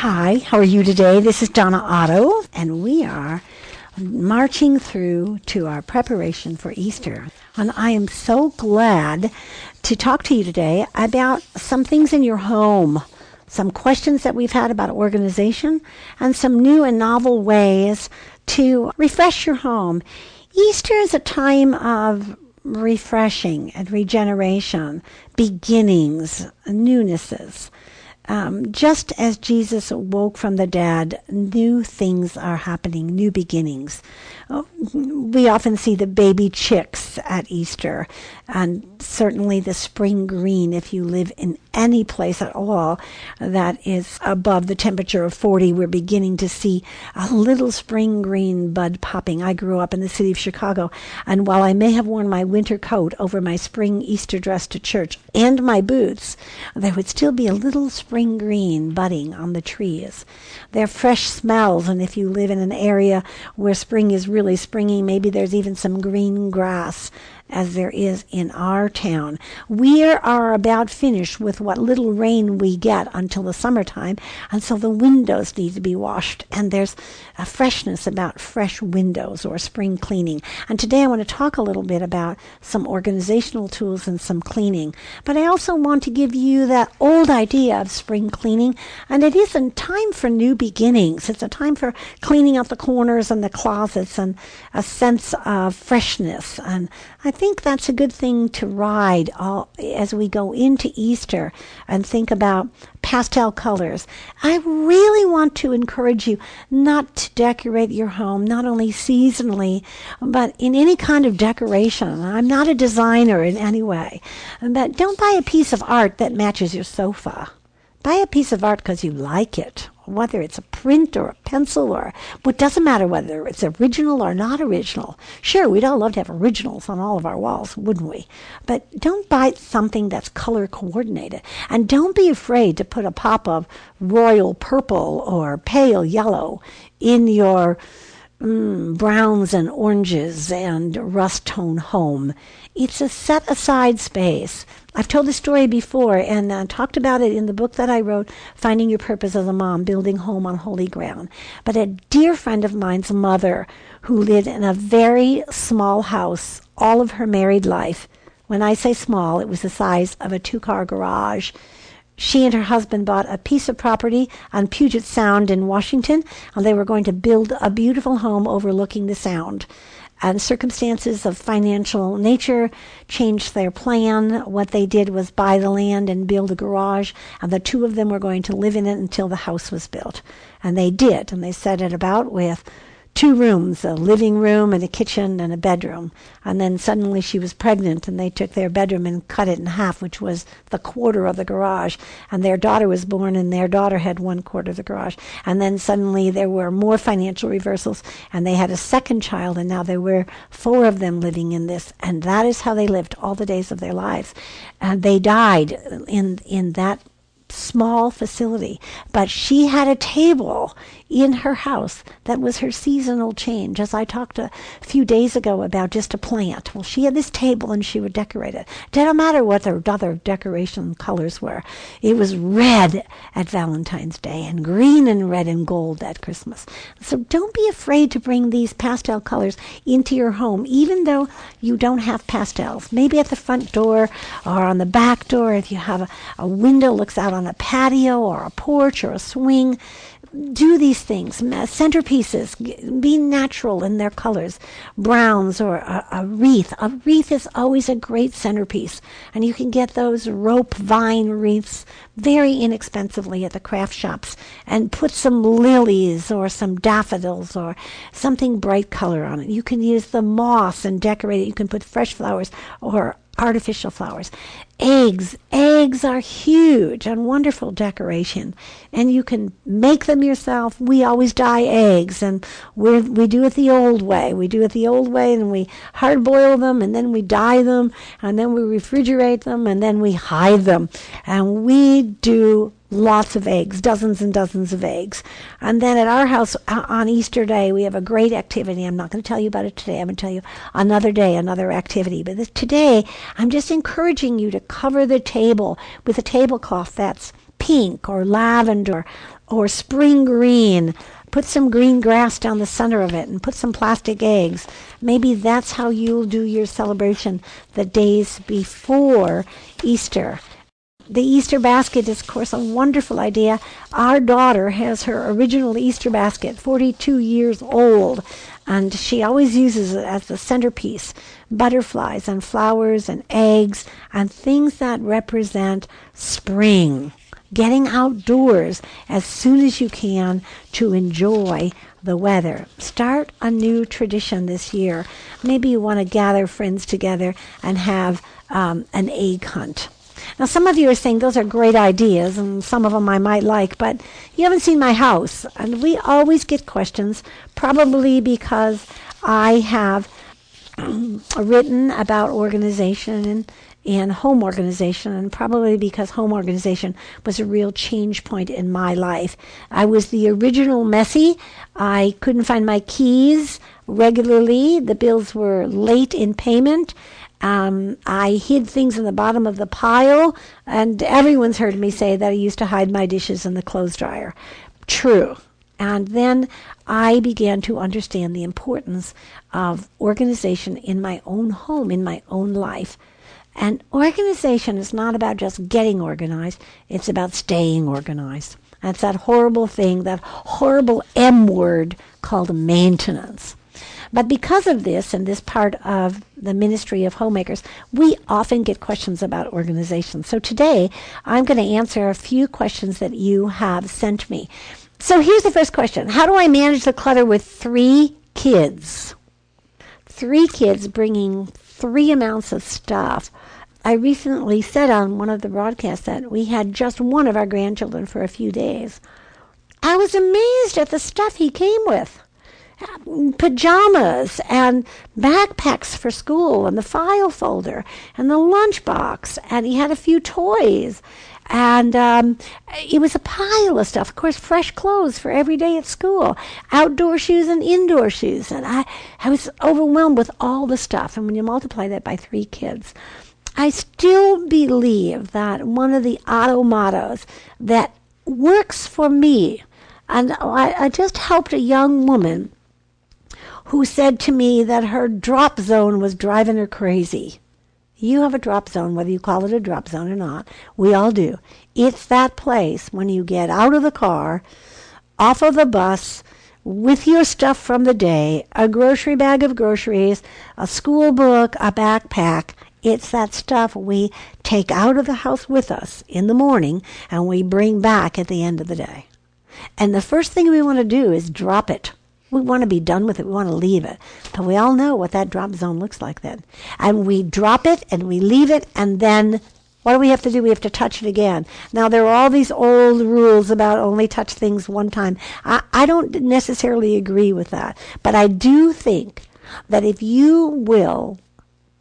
Hi, how are you today? This is Donna Otto, and we are marching through to our preparation for Easter. And I am so glad to talk to you today about some things in your home, some questions that we've had about organization, and some new and novel ways to refresh your home. Easter is a time of refreshing and regeneration, beginnings, newnesses. Um, just as Jesus woke from the dead, new things are happening, new beginnings. Oh, we often see the baby chicks at Easter, and certainly the spring green if you live in any place at all that is above the temperature of 40. We're beginning to see a little spring green bud popping. I grew up in the city of Chicago, and while I may have worn my winter coat over my spring Easter dress to church and my boots, there would still be a little spring green budding on the trees. They're fresh smells, and if you live in an area where spring is really springy, maybe there's even some green grass as there is in our town. We are about finished with what little rain we get until the summertime, and so the windows need to be washed, and there's a freshness about fresh windows or spring cleaning. And today I want to talk a little bit about some organizational tools and some cleaning. But I also want to give you that old idea of spring cleaning, and it isn't time for new beginnings. It's a time for cleaning out the corners and the closets and a sense of freshness. And I think that's a good thing to ride all, as we go into Easter and think about pastel colors. I really want to encourage you not to decorate your home, not only seasonally, but in any kind of decoration. I'm not a designer in any way, but don't buy a piece of art that matches your sofa. Buy a piece of art because you like it whether it's a print or a pencil or it doesn't matter whether it's original or not original. Sure, we'd all love to have originals on all of our walls, wouldn't we? But don't buy something that's color coordinated. And don't be afraid to put a pop of royal purple or pale yellow in your mm, browns and oranges and rust tone home. It's a set aside space. I've told this story before and uh, talked about it in the book that I wrote, Finding Your Purpose as a Mom, Building Home on Holy Ground. But a dear friend of mine's mother, who lived in a very small house all of her married life, when I say small, it was the size of a two car garage she and her husband bought a piece of property on Puget Sound in Washington, and they were going to build a beautiful home overlooking the sound. And circumstances of financial nature changed their plan. What they did was buy the land and build a garage, and the two of them were going to live in it until the house was built. And they did, and they set it about with two rooms a living room and a kitchen and a bedroom. And then suddenly she was pregnant, and they took their bedroom and cut it in half, which was the quarter of the garage. And their daughter was born, and their daughter had one quarter of the garage. And then suddenly there were more financial reversals, and they had a second child, and now there were four of them living in this. And that is how they lived all the days of their lives. And they died in in that small facility, but she had a table in her house that was her seasonal change. As I talked a few days ago about just a plant. Well, she had this table and she would decorate it. Didn't matter what the other decoration colors were. It was red at Valentine's Day and green and red and gold at Christmas. So don't be afraid to bring these pastel colors into your home, even though you don't have pastels. Maybe at the front door or on the back door if you have a, a window looks out on a patio or a porch or a swing do these things, centerpieces, be natural in their colors, browns or a, a, wreath. A wreath is always a great centerpiece, and you can get those rope vine wreaths very inexpensively at the craft shops and put some lilies or some daffodils or something bright color on it. You can use the moss and decorate it. You can put fresh flowers or artificial flowers. Eggs. Eggs are huge and wonderful decoration. And you can make them yourself. We always dye eggs and we we do it the old way. We do it the old way and we hard boil them and then we dye them and then we refrigerate them and then we hide them. And we do lots of eggs, dozens and dozens of eggs. And then at our house uh, on Easter Day, we have a great activity. I'm not going to tell you about it today. I'm going to tell you another day, another activity. But this, today, I'm just encouraging you to cover the table with a tablecloth that's pink or lavender or spring green. Put some green grass down the center of it and put some plastic eggs. Maybe that's how you'll do your celebration the days before Easter. The Easter basket is, of course, a wonderful idea. Our daughter has her original Easter basket, 42 years old, and she always uses it as the centerpiece butterflies and flowers and eggs and things that represent spring getting outdoors as soon as you can to enjoy the weather. Start a new tradition this year. Maybe you want to gather friends together and have um, an egg hunt. Now, some of you are saying those are great ideas, and some of them I might like, but you haven't seen my house. And we always get questions, probably because I have written about organization and and home organization, and probably because home organization was a real change point in my life. I was the original messy. I couldn't find my keys regularly. The bills were late in payment. Um, I hid things in the bottom of the pile, and everyone's heard me say that I used to hide my dishes in the clothes dryer. True. And then I began to understand the importance of organization in my own home, in my own life. And organization is not about just getting organized, it's about staying organized. That's that horrible thing, that horrible M word called maintenance. But because of this and this part of the ministry of homemakers, we often get questions about organization. So today, I'm going to answer a few questions that you have sent me. So here's the first question How do I manage the clutter with three kids? Three kids bringing three amounts of stuff. I recently said on one of the broadcasts that we had just one of our grandchildren for a few days. I was amazed at the stuff he came with pajamas and backpacks for school and the file folder and the lunchbox and he had a few toys and um, it was a pile of stuff. Of course, fresh clothes for every day at school, outdoor shoes and indoor shoes, and I I was overwhelmed with all the stuff. And when you multiply that by three kids, I still believe that one of the Otto mottos that works for me, and I, I just helped a young woman who said to me that her drop zone was driving her crazy. You have a drop zone, whether you call it a drop zone or not. We all do. It's that place when you get out of the car, off of the bus, with your stuff from the day, a grocery bag of groceries, a school book, a backpack. It's that stuff we take out of the house with us in the morning and we bring back at the end of the day. And the first thing we want to do is drop it. We want to be done with it. We want to leave it. But we all know what that drop zone looks like then. And we drop it and we leave it and then what do we have to do? We have to touch it again. Now, there are all these old rules about only touch things one time. I, I don't necessarily agree with that. But I do think that if you will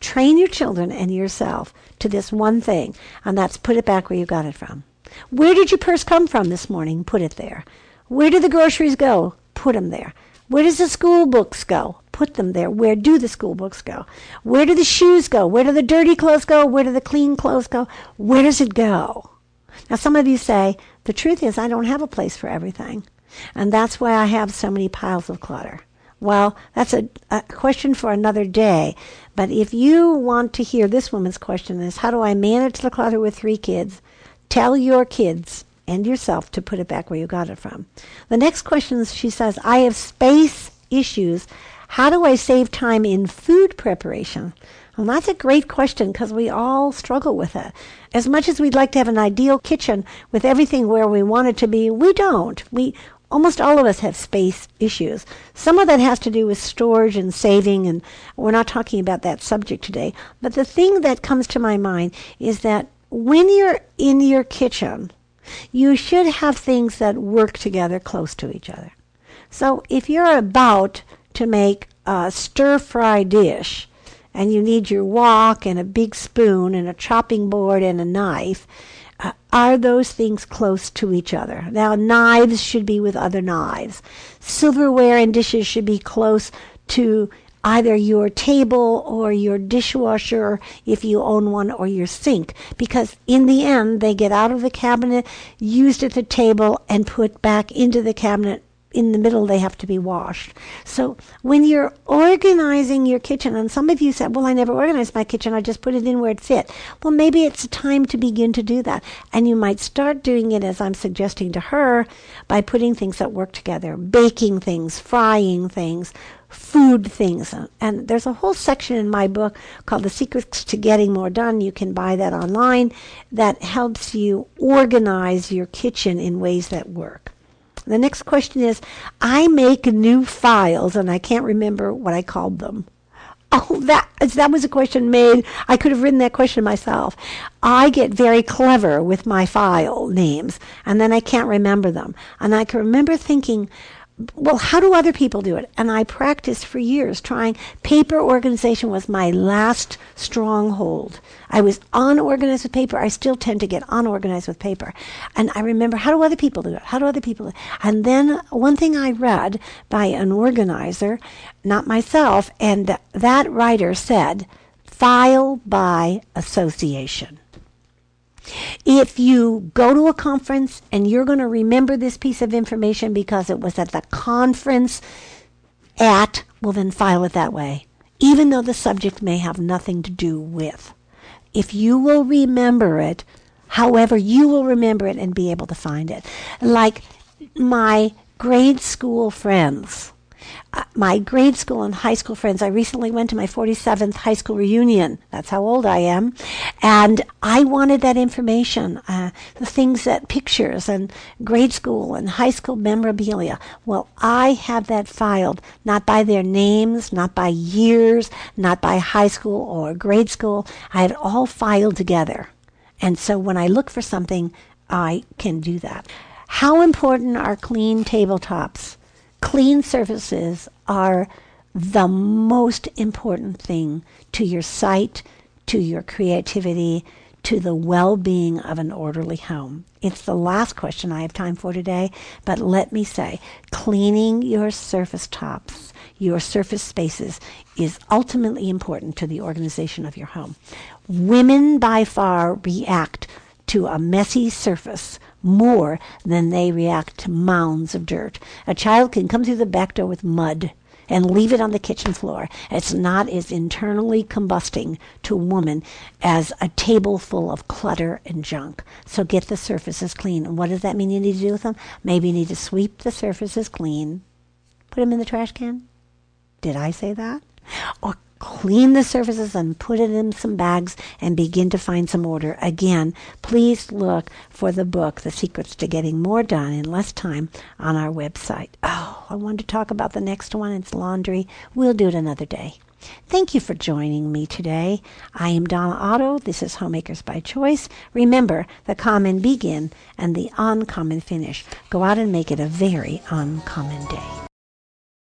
train your children and yourself to this one thing, and that's put it back where you got it from. Where did your purse come from this morning? Put it there. Where did the groceries go? Put them there. Where does the school books go? Put them there. Where do the school books go? Where do the shoes go? Where do the dirty clothes go? Where do the clean clothes go? Where does it go? Now, some of you say, the truth is, I don't have a place for everything. And that's why I have so many piles of clutter. Well, that's a, a, question for another day. But if you want to hear this woman's question is, how do I manage the clutter with three kids? Tell your kids and yourself to put it back where you got it from. The next question, she says, I have space issues. How do I save time in food preparation? Well, that's a great question because we all struggle with it. As much as we'd like to have an ideal kitchen with everything where we want it to be, we don't. We almost all of us have space issues. Some of that has to do with storage and saving, and we're not talking about that subject today. But the thing that comes to my mind is that when you're in your kitchen, you should have things that work together close to each other. So if you're about to make a stir fry dish and you need your wok and a big spoon and a chopping board and a knife, uh, are those things close to each other? Now, knives should be with other knives. Silverware and dishes should be close to either your table or your dishwasher if you own one or your sink because in the end they get out of the cabinet used at the table and put back into the cabinet in the middle they have to be washed. So when you're organizing your kitchen, and some of you said, Well, I never organized my kitchen, I just put it in where it fit. Well, maybe it's time to begin to do that. And you might start doing it as I'm suggesting to her by putting things that work together, baking things, frying things, food things. And there's a whole section in my book called The Secrets to Getting More Done. You can buy that online that helps you organize your kitchen in ways that work. The next question is I make new files and I can't remember what I called them. Oh, that that was a question made. I could have written that question myself. I get very clever with my file names, and then I can't remember them. And I can remember thinking, well, how do other people do it? And I practiced for years trying. Paper organization was my last stronghold. I was unorganized with paper. I still tend to get unorganized with paper. And I remember, how do other people do it? How do other people do it? And then one thing I read by an organizer, not myself, and that writer said, file by association. If you go to a conference and you're going to remember this piece of information because it was at the conference at, well, then file it that way, even though the subject may have nothing to do with. If you will remember it, however, you will remember it and be able to find it. Like my grade school friends my grade school and high school friends. I recently went to my 47th high school reunion. That's how old I am. And I wanted that information, uh, the things that pictures and grade school and high school memorabilia. Well, I have that filed, not by their names, not by years, not by high school or grade school. I had all filed together. And so when I look for something, I can do that. How important are clean tabletops? Clean surfaces are the most important thing to your site, to your creativity, to the well being of an orderly home? It's the last question I have time for today, but let me say cleaning your surface tops, your surface spaces, is ultimately important to the organization of your home. Women by far react to a messy surface more than they react to mounds of dirt. A child can come through the back door with mud and leave it on the kitchen floor. It's not as internally combusting to a woman as a table full of clutter and junk. So get the surfaces clean. And what does that mean you need to do with them? Maybe you need to sweep the surfaces clean, put them in the trash can. Did I say that? Or clean the surfaces and put it in some bags and begin to find some order. Again, please look for the book, The Secrets to Getting More Done in Less Time, on our website. Oh, I wanted to talk about the next one. It's laundry. We'll do it another day. Thank you for joining me today. I am Donna Otto. This is Homemakers by Choice. Remember, the common begin and the uncommon finish. Go out and make it a very uncommon day.